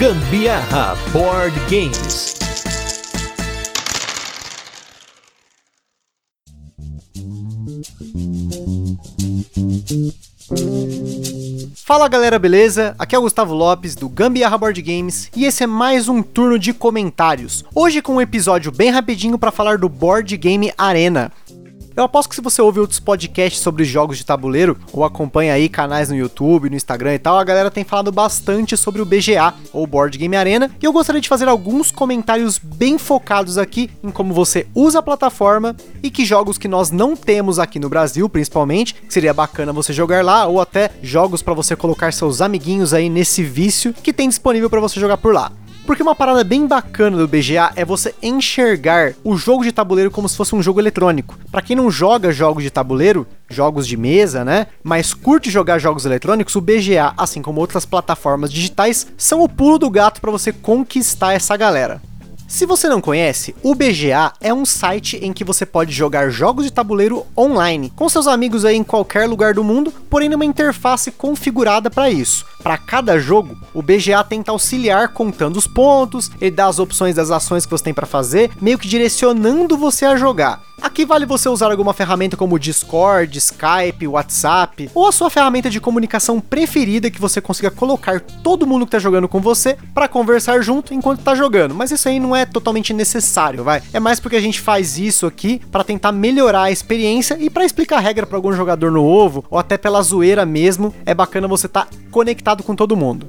Gambiarra Board Games. Fala galera, beleza? Aqui é o Gustavo Lopes do Gambiarra Board Games e esse é mais um turno de comentários. Hoje com um episódio bem rapidinho para falar do Board Game Arena. Eu aposto que se você ouve outros podcasts sobre jogos de tabuleiro, ou acompanha aí canais no YouTube, no Instagram e tal, a galera tem falado bastante sobre o BGA, ou Board Game Arena, e eu gostaria de fazer alguns comentários bem focados aqui em como você usa a plataforma e que jogos que nós não temos aqui no Brasil, principalmente, que seria bacana você jogar lá, ou até jogos para você colocar seus amiguinhos aí nesse vício que tem disponível para você jogar por lá. Porque uma parada bem bacana do BGA é você enxergar o jogo de tabuleiro como se fosse um jogo eletrônico. Para quem não joga jogos de tabuleiro, jogos de mesa, né, mas curte jogar jogos eletrônicos, o BGA, assim como outras plataformas digitais, são o pulo do gato para você conquistar essa galera. Se você não conhece, o BGA é um site em que você pode jogar jogos de tabuleiro online, com seus amigos aí em qualquer lugar do mundo, porém numa interface configurada para isso. Para cada jogo, o BGA tenta auxiliar contando os pontos, ele dá as opções das ações que você tem para fazer, meio que direcionando você a jogar. Aqui vale você usar alguma ferramenta como Discord, Skype, WhatsApp, ou a sua ferramenta de comunicação preferida que você consiga colocar todo mundo que está jogando com você para conversar junto enquanto está jogando. Mas isso aí não é totalmente necessário, vai? É mais porque a gente faz isso aqui para tentar melhorar a experiência e para explicar a regra para algum jogador novo, ou até pela zoeira mesmo, é bacana você estar tá conectado com todo mundo.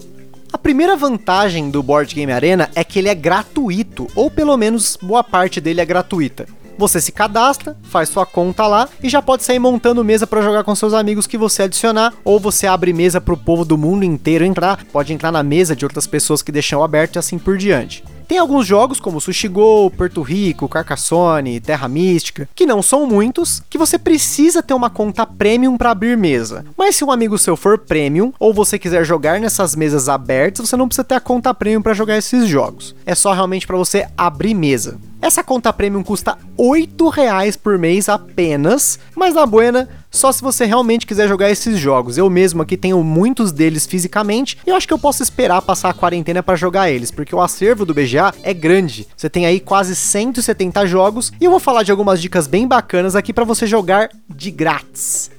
A primeira vantagem do Board Game Arena é que ele é gratuito, ou pelo menos boa parte dele é gratuita. Você se cadastra, faz sua conta lá e já pode sair montando mesa para jogar com seus amigos que você adicionar, ou você abre mesa para o povo do mundo inteiro entrar, pode entrar na mesa de outras pessoas que deixam aberto e assim por diante. Tem alguns jogos como Sushi Go, Porto Rico, Carcassonne, Terra Mística, que não são muitos, que você precisa ter uma conta premium para abrir mesa. Mas se um amigo seu for premium ou você quiser jogar nessas mesas abertas, você não precisa ter a conta premium para jogar esses jogos. É só realmente para você abrir mesa. Essa conta premium custa R$ reais por mês apenas, mas na buena, só se você realmente quiser jogar esses jogos. Eu mesmo aqui tenho muitos deles fisicamente e eu acho que eu posso esperar passar a quarentena para jogar eles, porque o acervo do BGA é grande. Você tem aí quase 170 jogos e eu vou falar de algumas dicas bem bacanas aqui para você jogar de grátis.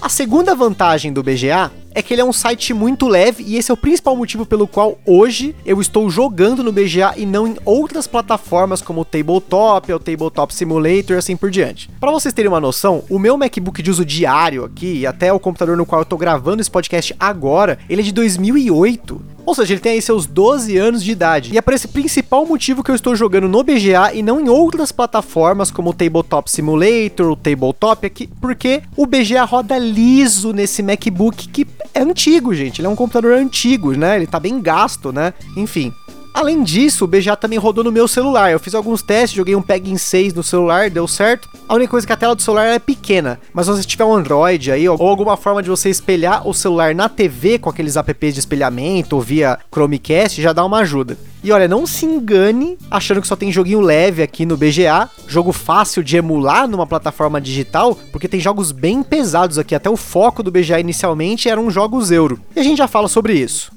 A segunda vantagem do BGA é que ele é um site muito leve e esse é o principal motivo pelo qual hoje eu estou jogando no BGA e não em outras plataformas como o Tabletop ou Tabletop Simulator e assim por diante. Para vocês terem uma noção, o meu MacBook de uso diário aqui e até o computador no qual eu estou gravando esse podcast agora, ele é de 2008. Ou seja, ele tem aí seus 12 anos de idade. E é por esse principal motivo que eu estou jogando no BGA e não em outras plataformas como o Tabletop Simulator, o Tabletop aqui, porque o BGA roda liso nesse MacBook que é antigo, gente. Ele é um computador antigo, né? Ele tá bem gasto, né? Enfim. Além disso, o BGA também rodou no meu celular. Eu fiz alguns testes, joguei um Peg 6 no celular, deu certo. A única coisa é que a tela do celular é pequena, mas se você tiver um Android aí, ou alguma forma de você espelhar o celular na TV com aqueles apps de espelhamento ou via Chromecast, já dá uma ajuda. E olha, não se engane achando que só tem joguinho leve aqui no BGA, jogo fácil de emular numa plataforma digital, porque tem jogos bem pesados aqui. Até o foco do BGA inicialmente eram jogos euro. E a gente já fala sobre isso.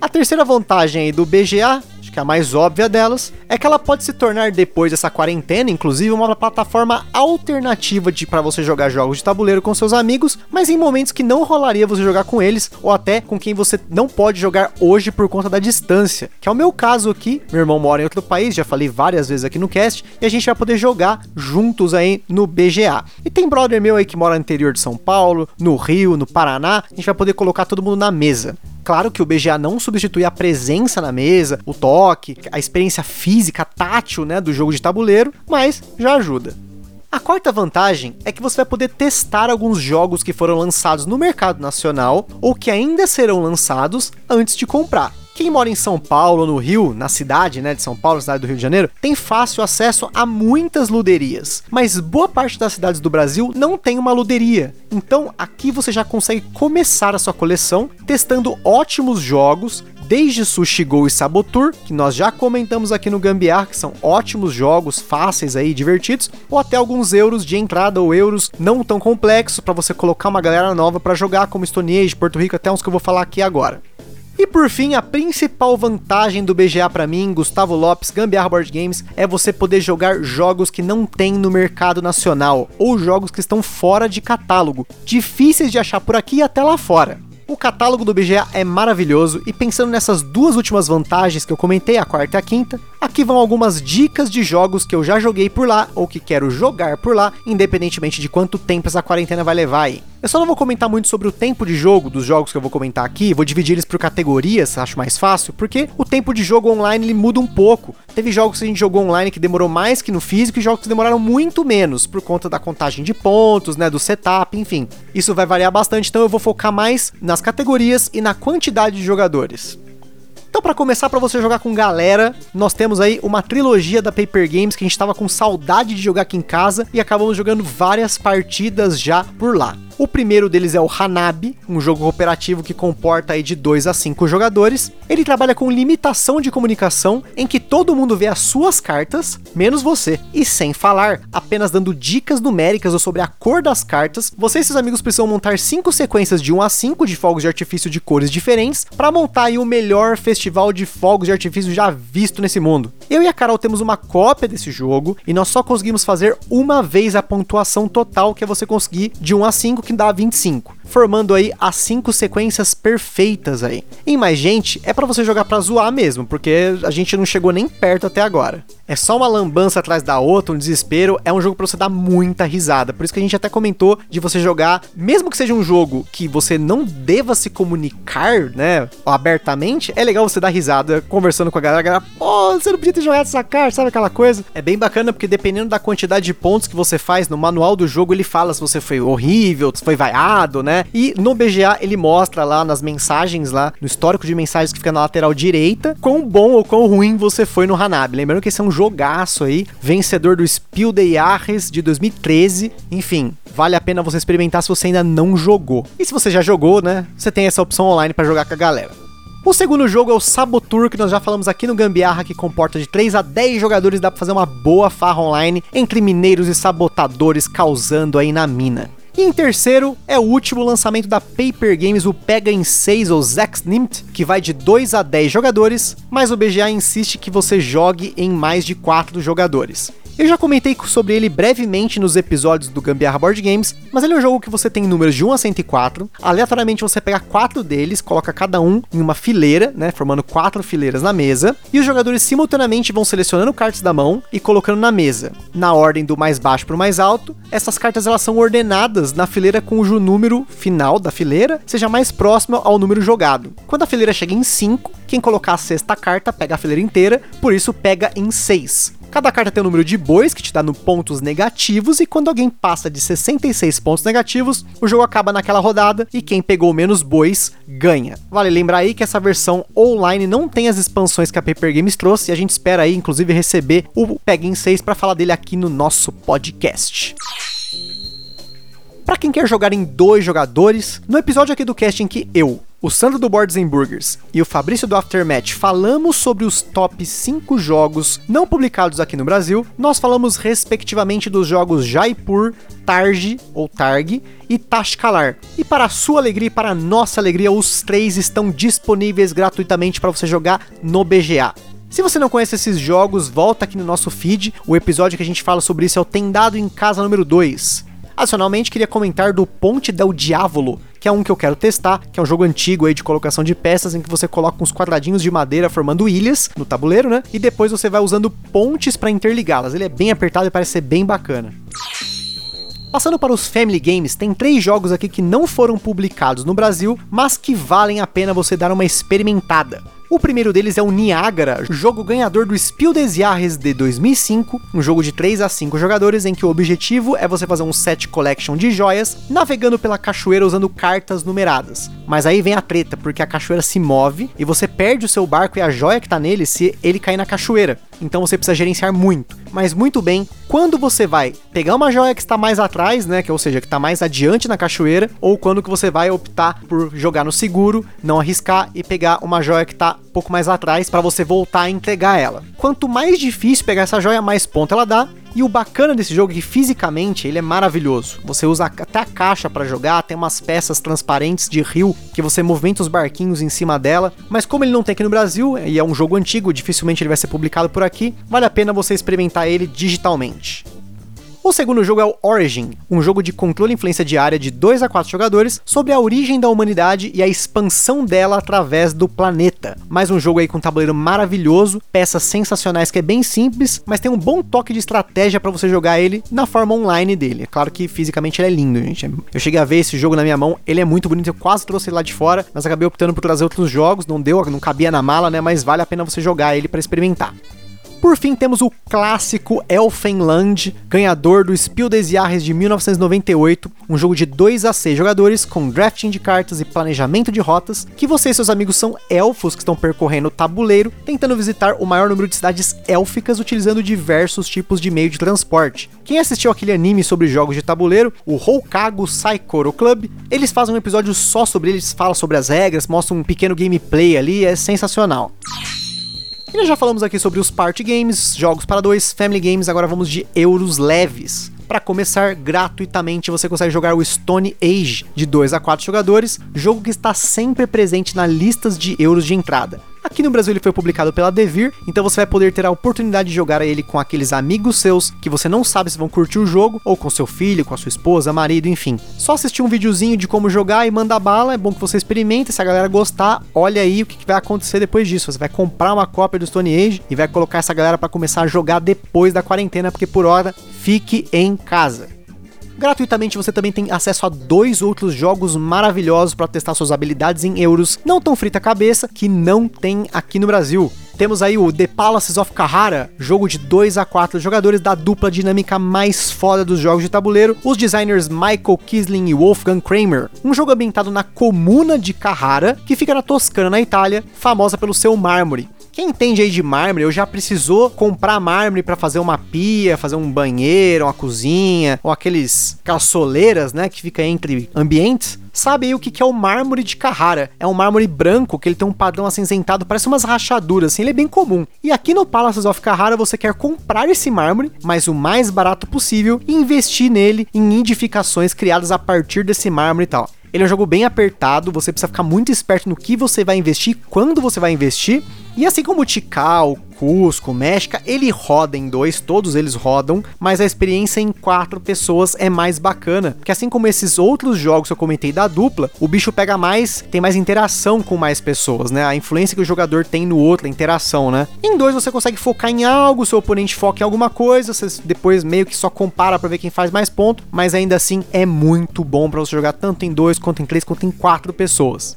A terceira vantagem aí do BGA que a mais óbvia delas é que ela pode se tornar depois dessa quarentena, inclusive uma plataforma alternativa de para você jogar jogos de tabuleiro com seus amigos, mas em momentos que não rolaria você jogar com eles ou até com quem você não pode jogar hoje por conta da distância, que é o meu caso aqui. Meu irmão mora em outro país, já falei várias vezes aqui no cast, e a gente vai poder jogar juntos aí no BGA. E tem brother meu aí que mora no interior de São Paulo, no Rio, no Paraná, a gente vai poder colocar todo mundo na mesa. Claro que o BGA não substitui a presença na mesa, o toque, a experiência física, tátil, né, do jogo de tabuleiro, mas já ajuda. A quarta vantagem é que você vai poder testar alguns jogos que foram lançados no mercado nacional ou que ainda serão lançados antes de comprar. Quem mora em São Paulo, no Rio, na cidade né, de São Paulo, cidade do Rio de Janeiro, tem fácil acesso a muitas luderias. Mas boa parte das cidades do Brasil não tem uma luderia. Então aqui você já consegue começar a sua coleção testando ótimos jogos desde Sushi Go e Sabotur, que nós já comentamos aqui no Gambiar, que são ótimos jogos, fáceis aí, divertidos, ou até alguns euros de entrada ou euros não tão complexos para você colocar uma galera nova para jogar, como Stone Age, Porto Rico, até uns que eu vou falar aqui agora. E por fim, a principal vantagem do BGA para mim, Gustavo Lopes, Gambiarra Board Games, é você poder jogar jogos que não tem no mercado nacional ou jogos que estão fora de catálogo, difíceis de achar por aqui e até lá fora. O catálogo do BGA é maravilhoso e pensando nessas duas últimas vantagens que eu comentei, a quarta e a quinta, aqui vão algumas dicas de jogos que eu já joguei por lá ou que quero jogar por lá, independentemente de quanto tempo essa quarentena vai levar aí. Eu só não vou comentar muito sobre o tempo de jogo dos jogos que eu vou comentar aqui, vou dividir eles por categorias, acho mais fácil, porque o tempo de jogo online ele muda um pouco. Teve jogos que a gente jogou online que demorou mais que no físico e jogos que demoraram muito menos, por conta da contagem de pontos, né, do setup, enfim. Isso vai variar bastante, então eu vou focar mais nas categorias e na quantidade de jogadores. Então, para começar, para você jogar com galera, nós temos aí uma trilogia da Paper Games que a gente estava com saudade de jogar aqui em casa e acabamos jogando várias partidas já por lá. O primeiro deles é o Hanabi, um jogo cooperativo que comporta aí de 2 a 5 jogadores. Ele trabalha com limitação de comunicação, em que todo mundo vê as suas cartas, menos você. E sem falar, apenas dando dicas numéricas ou sobre a cor das cartas, você e seus amigos precisam montar 5 sequências de 1 a 5 de fogos de artifício de cores diferentes para montar aí o melhor festival de fogos de artifício já visto nesse mundo. Eu e a Carol temos uma cópia desse jogo e nós só conseguimos fazer uma vez a pontuação total que é você conseguir de 1 a 5 que dá 25 formando aí as cinco sequências perfeitas aí. Em mais gente, é para você jogar para zoar mesmo, porque a gente não chegou nem perto até agora. É só uma lambança atrás da outra, um desespero, é um jogo para você dar muita risada. Por isso que a gente até comentou de você jogar, mesmo que seja um jogo que você não deva se comunicar, né, abertamente, é legal você dar risada conversando com a galera, a galera, pô, você não podia ter jogado essa carta, sabe aquela coisa? É bem bacana porque dependendo da quantidade de pontos que você faz no manual do jogo, ele fala se você foi horrível, se foi vaiado, né? E no BGA ele mostra lá nas mensagens lá, no histórico de mensagens que fica na lateral direita, quão bom ou quão ruim você foi no Hanabi. Lembrando que esse é um jogaço aí, vencedor do Spiel de Jahres de 2013. Enfim, vale a pena você experimentar se você ainda não jogou. E se você já jogou, né, você tem essa opção online para jogar com a galera. O segundo jogo é o Sabotur, que nós já falamos aqui no Gambiarra, que comporta de 3 a 10 jogadores, dá pra fazer uma boa farra online entre mineiros e sabotadores causando aí na mina. E em terceiro é o último lançamento da Paper Games, o Pega em 6 ou Zexnimt, que vai de 2 a 10 jogadores, mas o BGA insiste que você jogue em mais de 4 jogadores. Eu já comentei sobre ele brevemente nos episódios do Gambiarra Board Games, mas ele é um jogo que você tem números de 1 a 104. Aleatoriamente você pega quatro deles, coloca cada um em uma fileira, né, formando quatro fileiras na mesa, e os jogadores simultaneamente vão selecionando cartas da mão e colocando na mesa, na ordem do mais baixo para o mais alto. Essas cartas elas são ordenadas na fileira cujo número final da fileira seja mais próximo ao número jogado. Quando a fileira chega em 5, quem colocar a sexta carta pega a fileira inteira, por isso pega em 6. Cada carta tem um número de bois que te dá no pontos negativos e quando alguém passa de 66 pontos negativos, o jogo acaba naquela rodada e quem pegou menos bois ganha. Vale lembrar aí que essa versão online não tem as expansões que a Paper Games trouxe e a gente espera aí inclusive receber o Peg 6 para falar dele aqui no nosso podcast. Para quem quer jogar em dois jogadores, no episódio aqui do cast em que eu, o Sandro do Boards Burgers e o Fabrício do Aftermatch falamos sobre os top 5 jogos não publicados aqui no Brasil, nós falamos respectivamente dos jogos Jaipur, Targi ou Targ e Tashkalar. E para sua alegria e para nossa alegria, os três estão disponíveis gratuitamente para você jogar no BGA. Se você não conhece esses jogos, volta aqui no nosso feed. O episódio que a gente fala sobre isso é o Tendado em Casa número 2. Adicionalmente, queria comentar do Ponte del Diavolo, que é um que eu quero testar, que é um jogo antigo aí de colocação de peças em que você coloca uns quadradinhos de madeira formando ilhas no tabuleiro, né? E depois você vai usando pontes para interligá-las. Ele é bem apertado e parece ser bem bacana. Passando para os Family Games, tem três jogos aqui que não foram publicados no Brasil, mas que valem a pena você dar uma experimentada. O primeiro deles é o Niagara, jogo ganhador do Spiel des Jahres de 2005, um jogo de 3 a 5 jogadores em que o objetivo é você fazer um set collection de joias, navegando pela cachoeira usando cartas numeradas. Mas aí vem a treta, porque a cachoeira se move e você perde o seu barco e a joia que tá nele se ele cair na cachoeira. Então você precisa gerenciar muito. Mas muito bem, quando você vai pegar uma joia que está mais atrás, né, que ou seja, que está mais adiante na cachoeira, ou quando que você vai optar por jogar no seguro, não arriscar e pegar uma joia que está um pouco mais atrás para você voltar a entregar ela. Quanto mais difícil pegar essa joia, mais ponto ela dá E o bacana desse jogo é que fisicamente ele é maravilhoso. Você usa até a caixa para jogar, tem umas peças transparentes de rio que você movimenta os barquinhos em cima dela. Mas como ele não tem aqui no Brasil e é um jogo antigo, dificilmente ele vai ser publicado por aqui, vale a pena você experimentar ele digitalmente. O segundo jogo é o Origin, um jogo de controle e influência diária de 2 a 4 jogadores sobre a origem da humanidade e a expansão dela através do planeta. Mais um jogo aí com um tabuleiro maravilhoso, peças sensacionais que é bem simples, mas tem um bom toque de estratégia para você jogar ele na forma online dele. É claro que fisicamente ele é lindo, gente. Eu cheguei a ver esse jogo na minha mão, ele é muito bonito, eu quase trouxe ele lá de fora, mas acabei optando por trazer outros jogos, não deu, não cabia na mala, né, mas vale a pena você jogar ele para experimentar. Por fim, temos o clássico Elfenland, ganhador do Spiel des Jahres de 1998, um jogo de 2 a 6 jogadores com drafting de cartas e planejamento de rotas, que você e seus amigos são elfos que estão percorrendo o tabuleiro, tentando visitar o maior número de cidades élficas utilizando diversos tipos de meio de transporte. Quem assistiu aquele anime sobre jogos de tabuleiro, o Houkago Saikoro Club, eles fazem um episódio só sobre eles, falam sobre as regras, mostram um pequeno gameplay ali, é sensacional. E nós já falamos aqui sobre os party games, jogos para dois, family games, agora vamos de euros leves. Para começar, gratuitamente você consegue jogar o Stone Age de 2 a 4 jogadores, jogo que está sempre presente nas listas de euros de entrada. Aqui no Brasil ele foi publicado pela Devir, então você vai poder ter a oportunidade de jogar ele com aqueles amigos seus que você não sabe se vão curtir o jogo, ou com seu filho, com a sua esposa, marido, enfim. Só assistir um videozinho de como jogar e manda bala, é bom que você experimente, se a galera gostar, olha aí o que vai acontecer depois disso. Você vai comprar uma cópia do Stone Age e vai colocar essa galera para começar a jogar depois da quarentena, porque por hora fique em casa. Gratuitamente você também tem acesso a dois outros jogos maravilhosos para testar suas habilidades em euros, não tão frita cabeça, que não tem aqui no Brasil. Temos aí o The Palaces of Kahara, jogo de 2 a 4 jogadores da dupla dinâmica mais foda dos jogos de tabuleiro, os designers Michael Kisling e Wolfgang Kramer. Um jogo ambientado na comuna de Carrara, que fica na Toscana, na Itália, famosa pelo seu mármore. Quem entende aí de mármore, eu já precisou comprar mármore para fazer uma pia, fazer um banheiro, uma cozinha, ou aqueles caçoleiras, né, que fica entre ambientes. Sabe aí o que é o mármore de Carrara? É um mármore branco que ele tem um padrão acinzentado, parece umas rachaduras, assim, ele é bem comum. E aqui no Palaces of Carrara você quer comprar esse mármore, mas o mais barato possível, e investir nele em edificações criadas a partir desse mármore e tal. Ele é um jogo bem apertado, você precisa ficar muito esperto no que você vai investir, quando você vai investir, e assim como o Tikal, Cusco, México, ele roda em dois, todos eles rodam, mas a experiência em quatro pessoas é mais bacana, porque assim como esses outros jogos que eu comentei da dupla, o bicho pega mais, tem mais interação com mais pessoas, né? A influência que o jogador tem no outro, a interação, né? Em dois você consegue focar em algo, seu oponente foca em alguma coisa, você depois meio que só compara para ver quem faz mais ponto, mas ainda assim é muito bom para você jogar tanto em dois, quanto em três, quanto em quatro pessoas.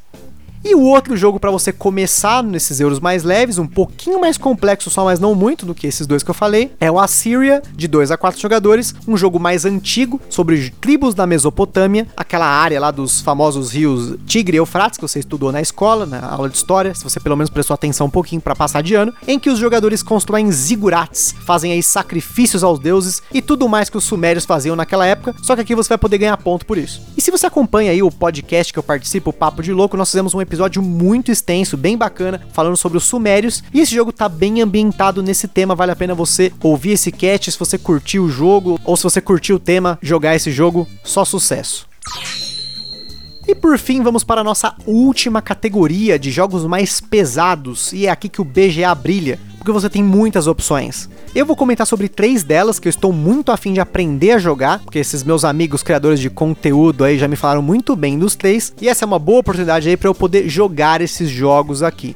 E o outro jogo para você começar nesses euros mais leves, um pouquinho mais complexo só, mas não muito do que esses dois que eu falei, é o Assyria, de 2 a 4 jogadores, um jogo mais antigo sobre tribos da Mesopotâmia, aquela área lá dos famosos rios Tigre e Eufrates que você estudou na escola, na aula de história, se você pelo menos prestou atenção um pouquinho para passar de ano, em que os jogadores constroem zigurates, fazem aí sacrifícios aos deuses e tudo mais que os sumérios faziam naquela época, só que aqui você vai poder ganhar ponto por isso. E se você acompanha aí o podcast que eu participo, o Papo de Louco, nós fizemos um episódio muito extenso, bem bacana, falando sobre os Sumérios. E esse jogo tá bem ambientado nesse tema, vale a pena você ouvir esse cast se você curtiu o jogo ou se você curtiu o tema, jogar esse jogo, só sucesso. E por fim, vamos para a nossa última categoria de jogos mais pesados, e é aqui que o BGA brilha porque você tem muitas opções. Eu vou comentar sobre três delas que eu estou muito afim de aprender a jogar, porque esses meus amigos criadores de conteúdo aí já me falaram muito bem dos três, e essa é uma boa oportunidade aí para eu poder jogar esses jogos aqui.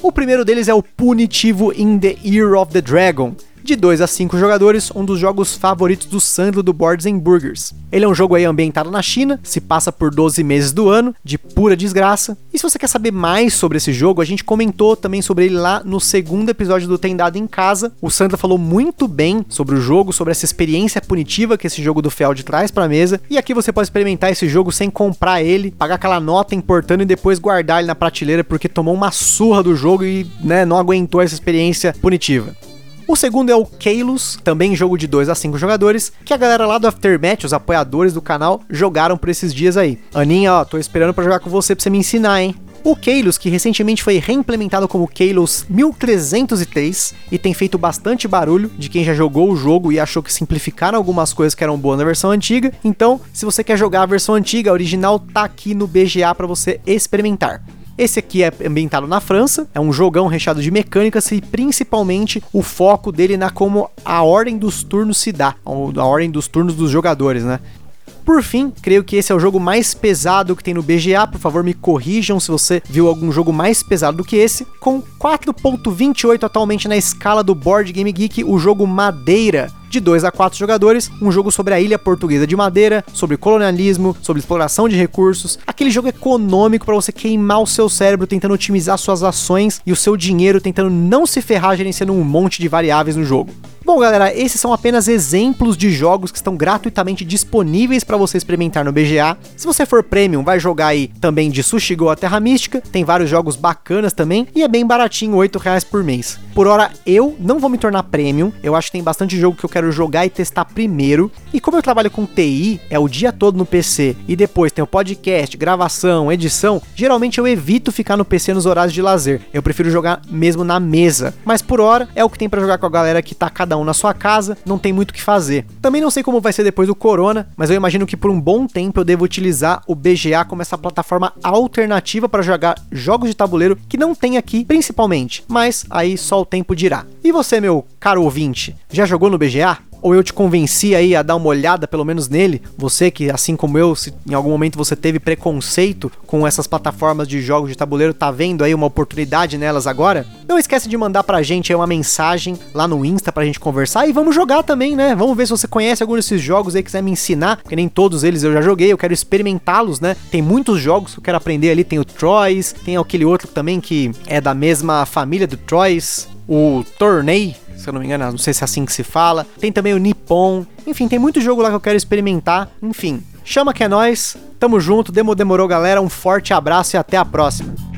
O primeiro deles é o Punitivo in the Ear of the Dragon, de 2 a 5 jogadores, um dos jogos favoritos do Sandro do Boards and Burgers. Ele é um jogo aí ambientado na China, se passa por 12 meses do ano, de pura desgraça. E se você quer saber mais sobre esse jogo, a gente comentou também sobre ele lá no segundo episódio do Tem Dado em Casa. O Sandro falou muito bem sobre o jogo, sobre essa experiência punitiva que esse jogo do Feld traz pra mesa. E aqui você pode experimentar esse jogo sem comprar ele, pagar aquela nota importando e depois guardar ele na prateleira porque tomou uma surra do jogo e né, não aguentou essa experiência punitiva. O segundo é o Kalos, também jogo de 2 a 5 jogadores, que a galera lá do Aftermath, os apoiadores do canal, jogaram por esses dias aí. Aninha, ó, tô esperando para jogar com você pra você me ensinar, hein? O Kalos, que recentemente foi reimplementado como Kalos 1303 e tem feito bastante barulho de quem já jogou o jogo e achou que simplificaram algumas coisas que eram boas na versão antiga. Então, se você quer jogar a versão antiga, a original tá aqui no BGA para você experimentar. Esse aqui é ambientado na França, é um jogão recheado de mecânicas e principalmente o foco dele na como a ordem dos turnos se dá, a ordem dos turnos dos jogadores, né? Por fim, creio que esse é o jogo mais pesado que tem no BGA. Por favor, me corrijam se você viu algum jogo mais pesado do que esse. Com 4.28 atualmente na escala do Board Game Geek, o jogo Madeira de 2 a 4 jogadores, um jogo sobre a ilha portuguesa de Madeira, sobre colonialismo, sobre exploração de recursos, aquele jogo econômico para você queimar o seu cérebro tentando otimizar suas ações e o seu dinheiro tentando não se ferrar gerenciando um monte de variáveis no jogo. Bom, galera, esses são apenas exemplos de jogos que estão gratuitamente disponíveis para você experimentar no BGA. Se você for premium, vai jogar aí também de Sushi Go a Terra Mística, tem vários jogos bacanas também e é bem baratinho, R$ reais por mês. Por hora, eu não vou me tornar premium, eu acho que tem bastante jogo que eu quero jogar e testar primeiro. E como eu trabalho com TI, é o dia todo no PC e depois tem o podcast, gravação, edição, geralmente eu evito ficar no PC nos horários de lazer. Eu prefiro jogar mesmo na mesa. Mas por hora é o que tem para jogar com a galera que tá cada um na sua casa, não tem muito o que fazer. Também não sei como vai ser depois do Corona, mas eu imagino que por um bom tempo eu devo utilizar o BGA como essa plataforma alternativa para jogar jogos de tabuleiro que não tem aqui, principalmente. Mas aí só o tempo dirá. E você, meu caro ouvinte, já jogou no BGA? Ou eu te convenci aí a dar uma olhada pelo menos nele, você que assim como eu, se em algum momento você teve preconceito com essas plataformas de jogos de tabuleiro, tá vendo aí uma oportunidade nelas agora? Não esquece de mandar pra gente aí uma mensagem lá no Insta pra gente conversar e vamos jogar também, né? Vamos ver se você conhece algum desses jogos aí quiser me ensinar, porque nem todos eles eu já joguei, eu quero experimentá-los, né? Tem muitos jogos que eu quero aprender ali, tem o Troyes, tem aquele outro também que é da mesma família do Troyes, o Tornei, se eu não me engano, não sei se é assim que se fala. Tem também o Nippon. Enfim, tem muito jogo lá que eu quero experimentar. Enfim, chama que é nós. Tamo junto, demo demorou, galera. Um forte abraço e até a próxima.